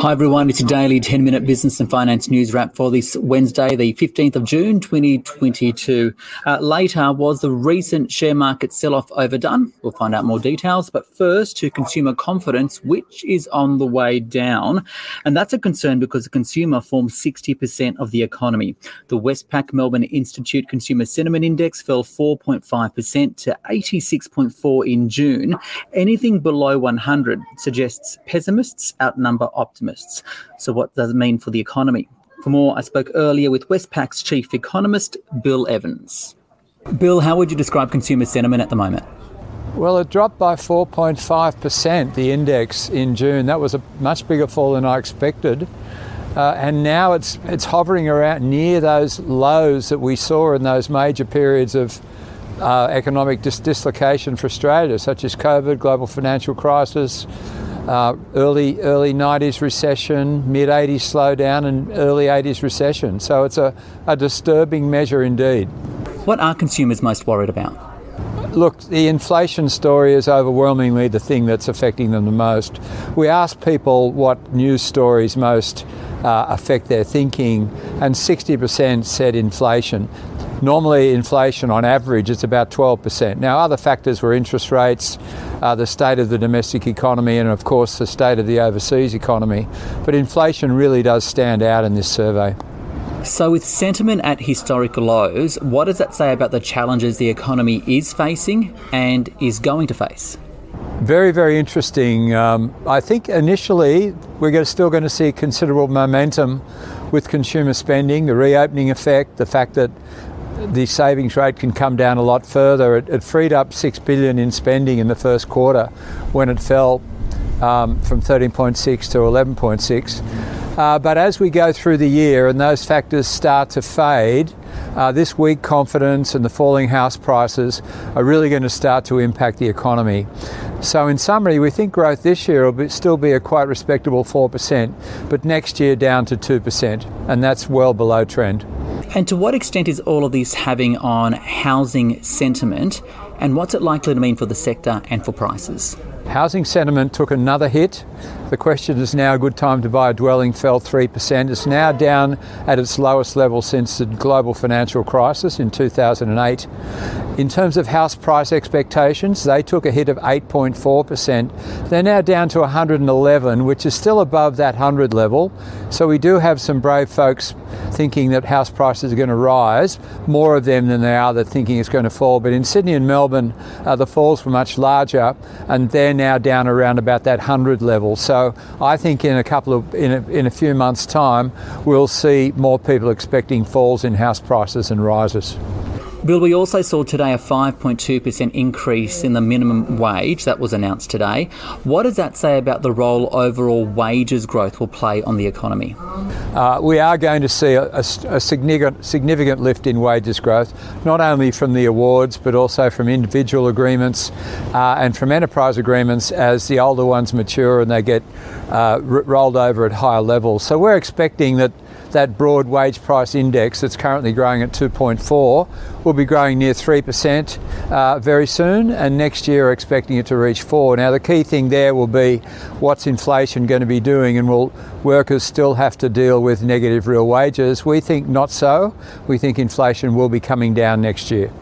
Hi everyone, it's your daily 10 minute business and finance news wrap for this Wednesday, the 15th of June 2022. Uh, later, was the recent share market sell off overdone? We'll find out more details. But first, to consumer confidence, which is on the way down. And that's a concern because the consumer forms 60% of the economy. The Westpac Melbourne Institute Consumer Sentiment Index fell 4.5% to 86.4 in June. Anything below 100 suggests pessimists outnumber optimists economists. So, what does it mean for the economy? For more, I spoke earlier with Westpac's chief economist, Bill Evans. Bill, how would you describe consumer sentiment at the moment? Well, it dropped by 4.5%, the index in June. That was a much bigger fall than I expected. Uh, and now it's, it's hovering around near those lows that we saw in those major periods of uh, economic dis- dislocation for Australia, such as COVID, global financial crisis, uh, early early 90s recession, mid 80s slowdown, and early 80s recession. So it's a, a disturbing measure indeed. What are consumers most worried about? Look, the inflation story is overwhelmingly the thing that's affecting them the most. We asked people what news stories most uh, affect their thinking, and 60% said inflation. Normally, inflation on average is about 12%. Now, other factors were interest rates, uh, the state of the domestic economy, and of course, the state of the overseas economy. But inflation really does stand out in this survey. So, with sentiment at historic lows, what does that say about the challenges the economy is facing and is going to face? Very, very interesting. Um, I think initially we're still going to see considerable momentum with consumer spending, the reopening effect, the fact that the savings rate can come down a lot further. It, it freed up six billion in spending in the first quarter, when it fell um, from 13.6 to 11.6. Uh, but as we go through the year and those factors start to fade, uh, this weak confidence and the falling house prices are really going to start to impact the economy. So, in summary, we think growth this year will be, still be a quite respectable 4%, but next year down to 2%, and that's well below trend. And to what extent is all of this having on housing sentiment, and what's it likely to mean for the sector and for prices? Housing sentiment took another hit. The question is now a good time to buy a dwelling fell 3%. It's now down at its lowest level since the global financial crisis in 2008. In terms of house price expectations, they took a hit of 8.4%. They're now down to 111, which is still above that 100 level. So we do have some brave folks thinking that house prices are going to rise, more of them than they are that thinking it's going to fall. But in Sydney and Melbourne, uh, the falls were much larger, and they're now down around about that 100 level. So I think in a couple of in a, in a few months' time, we'll see more people expecting falls in house prices and rises. Bill, we also saw today a 5.2% increase in the minimum wage that was announced today. What does that say about the role overall wages growth will play on the economy? Uh, we are going to see a, a, significant, significant lift in wages growth, not only from the awards but also from individual agreements uh, and from enterprise agreements as the older ones mature and they get uh, r- rolled over at higher levels. So we're expecting that that broad wage price index that's currently growing at 2.4 will be growing near 3% uh, very soon, and next year we're expecting it to reach 4. Now, the key thing there will be what's inflation going to be doing, and will workers still have to deal with negative real wages? We think not so. We think inflation will be coming down next year.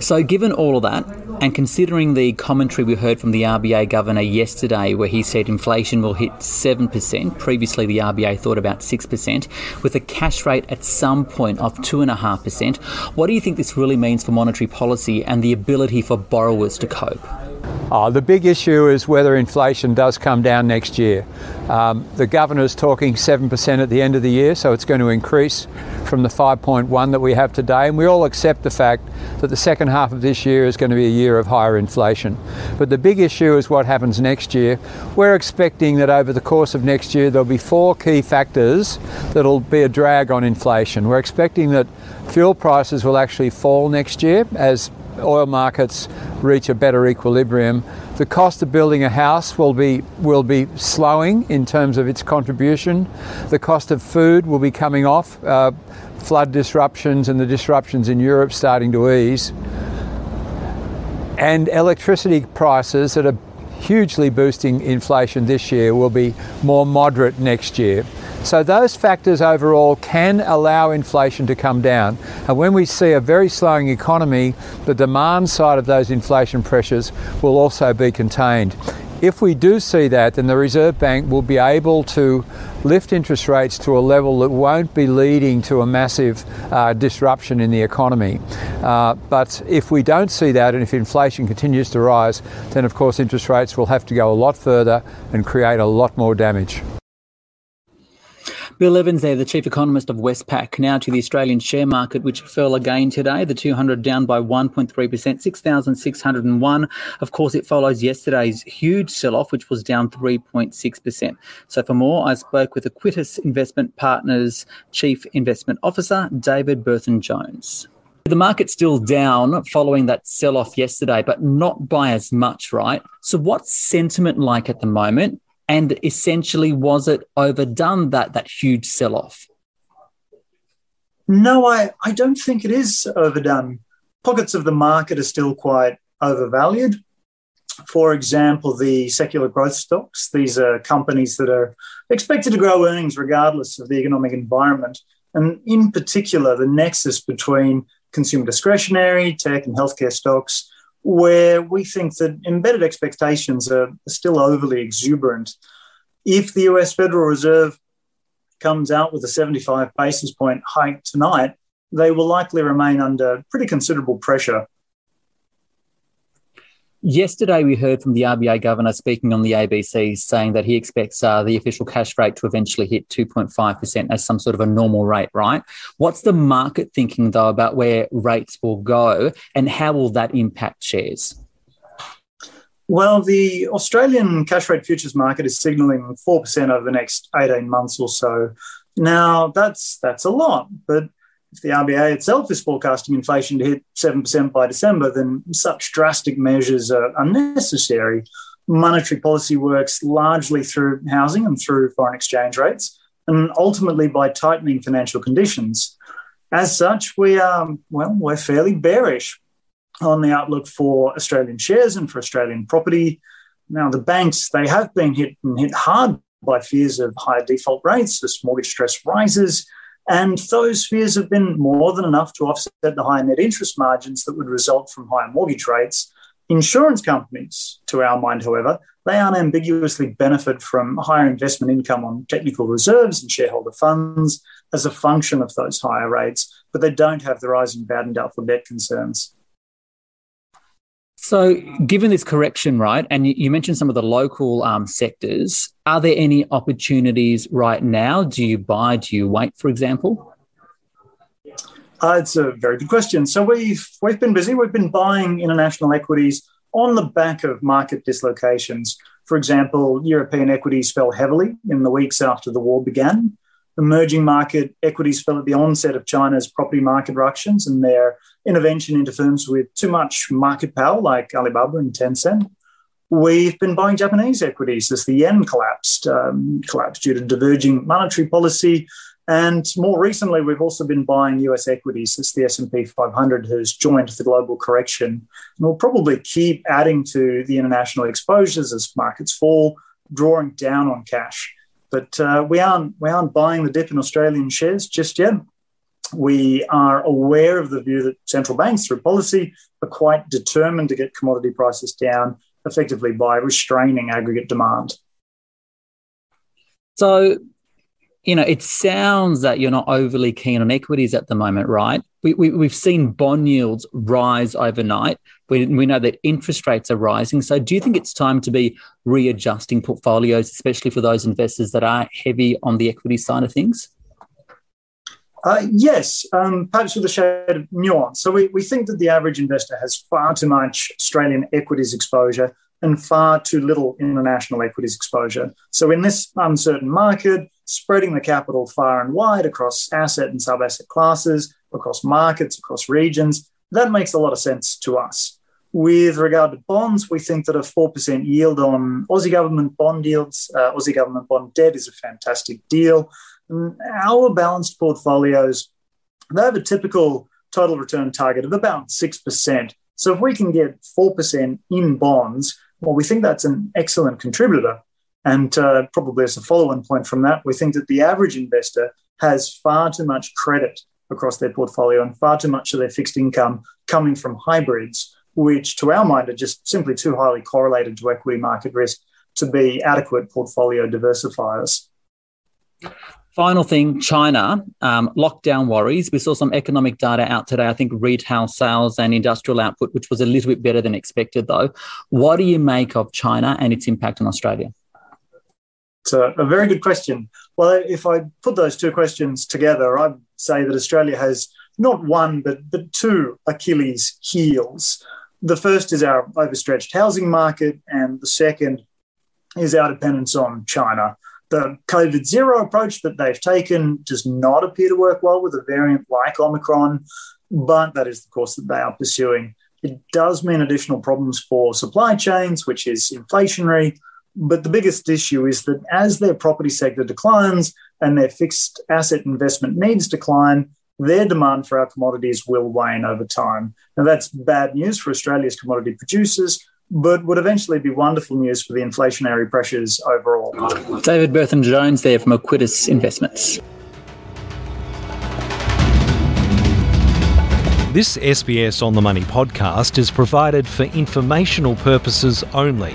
So, given all of that, and considering the commentary we heard from the RBA governor yesterday, where he said inflation will hit 7%, previously the RBA thought about 6%, with a cash rate at some point of 2.5%, what do you think this really means for monetary policy and the ability for borrowers to cope? Uh, the big issue is whether inflation does come down next year. Um, the governor's talking 7% at the end of the year, so it's going to increase from the 5.1 that we have today. And we all accept the fact that the second half of this year is going to be a year of higher inflation. But the big issue is what happens next year. We're expecting that over the course of next year, there'll be four key factors that'll be a drag on inflation. We're expecting that fuel prices will actually fall next year as oil markets reach a better equilibrium. The cost of building a house will be will be slowing in terms of its contribution. The cost of food will be coming off. Uh, flood disruptions and the disruptions in Europe starting to ease. and electricity prices that are hugely boosting inflation this year will be more moderate next year. So those factors overall can allow inflation to come down. And when we see a very slowing economy, the demand side of those inflation pressures will also be contained. If we do see that, then the Reserve Bank will be able to lift interest rates to a level that won't be leading to a massive uh, disruption in the economy. Uh, but if we don't see that and if inflation continues to rise, then of course interest rates will have to go a lot further and create a lot more damage. Bill Evans there, the chief economist of Westpac. Now to the Australian share market, which fell again today. The 200 down by 1.3%, 6,601. Of course, it follows yesterday's huge sell off, which was down 3.6%. So for more, I spoke with Equitas Investment Partners Chief Investment Officer, David Burton Jones. The market's still down following that sell off yesterday, but not by as much, right? So, what's sentiment like at the moment? And essentially was it overdone that that huge sell off? No, I, I don't think it is overdone. Pockets of the market are still quite overvalued. For example, the secular growth stocks, these are companies that are expected to grow earnings regardless of the economic environment. And in particular, the nexus between consumer discretionary, tech, and healthcare stocks where we think that embedded expectations are still overly exuberant. If the US Federal Reserve comes out with a 75 basis point hike tonight, they will likely remain under pretty considerable pressure Yesterday, we heard from the RBA governor speaking on the ABC saying that he expects uh, the official cash rate to eventually hit 2.5% as some sort of a normal rate, right? What's the market thinking, though, about where rates will go and how will that impact shares? Well, the Australian cash rate futures market is signalling 4% over the next 18 months or so. Now, that's, that's a lot, but if the RBA itself is forecasting inflation to hit 7% by December, then such drastic measures are unnecessary. Monetary policy works largely through housing and through foreign exchange rates, and ultimately by tightening financial conditions. As such, we are, well, we're fairly bearish on the outlook for Australian shares and for Australian property. Now, the banks, they have been hit and hit hard by fears of higher default rates as mortgage stress rises and those fears have been more than enough to offset the higher net interest margins that would result from higher mortgage rates. Insurance companies, to our mind, however, they unambiguously benefit from higher investment income on technical reserves and shareholder funds as a function of those higher rates, but they don't have the rising bad and doubtful debt concerns. So, given this correction, right, and you, mentioned some of the local um, sectors, are there any opportunities right now? Do you buy? Do you wait, for example? Uh, it's a very good question. So we've we've been busy. We've been buying international equities on the back of market dislocations. For example, European equities fell heavily in the weeks after the war began emerging market equities fell at the onset of China's property market ructions and their intervention into firms with too much market power, like Alibaba and Tencent. We've been buying Japanese equities as the yen collapsed, um, collapsed due to diverging monetary policy. And more recently, we've also been buying US equities as the S&P 500 has joined the global correction. And we'll probably keep adding to the international exposures as markets fall, drawing down on cash. But uh, we aren't we aren't buying the dip in Australian shares just yet. We are aware of the view that central banks, through policy, are quite determined to get commodity prices down effectively by restraining aggregate demand. So, you know, it sounds that you're not overly keen on equities at the moment, right? We, we, have seen bond yields rise overnight. We, we know that interest rates are rising. So, do you think it's time to be readjusting portfolios, especially for those investors that are heavy on the equity side of things? Uh, yes, um, perhaps with a shade of nuance. So, we, we think that the average investor has far too much Australian equities exposure and far too little international equities exposure. So, in this uncertain market, spreading the capital far and wide across asset and sub asset classes, across markets, across regions, that makes a lot of sense to us. With regard to bonds, we think that a 4% yield on Aussie government bond yields, uh, Aussie government bond debt is a fantastic deal. And our balanced portfolios, they have a typical total return target of about 6%. So if we can get 4% in bonds, well, we think that's an excellent contributor. And uh, probably as a follow on point from that, we think that the average investor has far too much credit across their portfolio and far too much of their fixed income coming from hybrids, which to our mind are just simply too highly correlated to equity market risk to be adequate portfolio diversifiers. Final thing, China, um, lockdown worries. We saw some economic data out today. I think retail sales and industrial output, which was a little bit better than expected, though. What do you make of China and its impact on Australia? It's a, a very good question. Well, if I put those two questions together, I'd say that Australia has not one, but, but two Achilles heels. The first is our overstretched housing market, and the second is our dependence on China. The COVID zero approach that they've taken does not appear to work well with a variant like Omicron, but that is the course that they are pursuing. It does mean additional problems for supply chains, which is inflationary. But the biggest issue is that as their property sector declines and their fixed asset investment needs decline, their demand for our commodities will wane over time. Now, that's bad news for Australia's commodity producers, but would eventually be wonderful news for the inflationary pressures overall. David Bertham Jones there from Equitas Investments. This SBS On the Money podcast is provided for informational purposes only.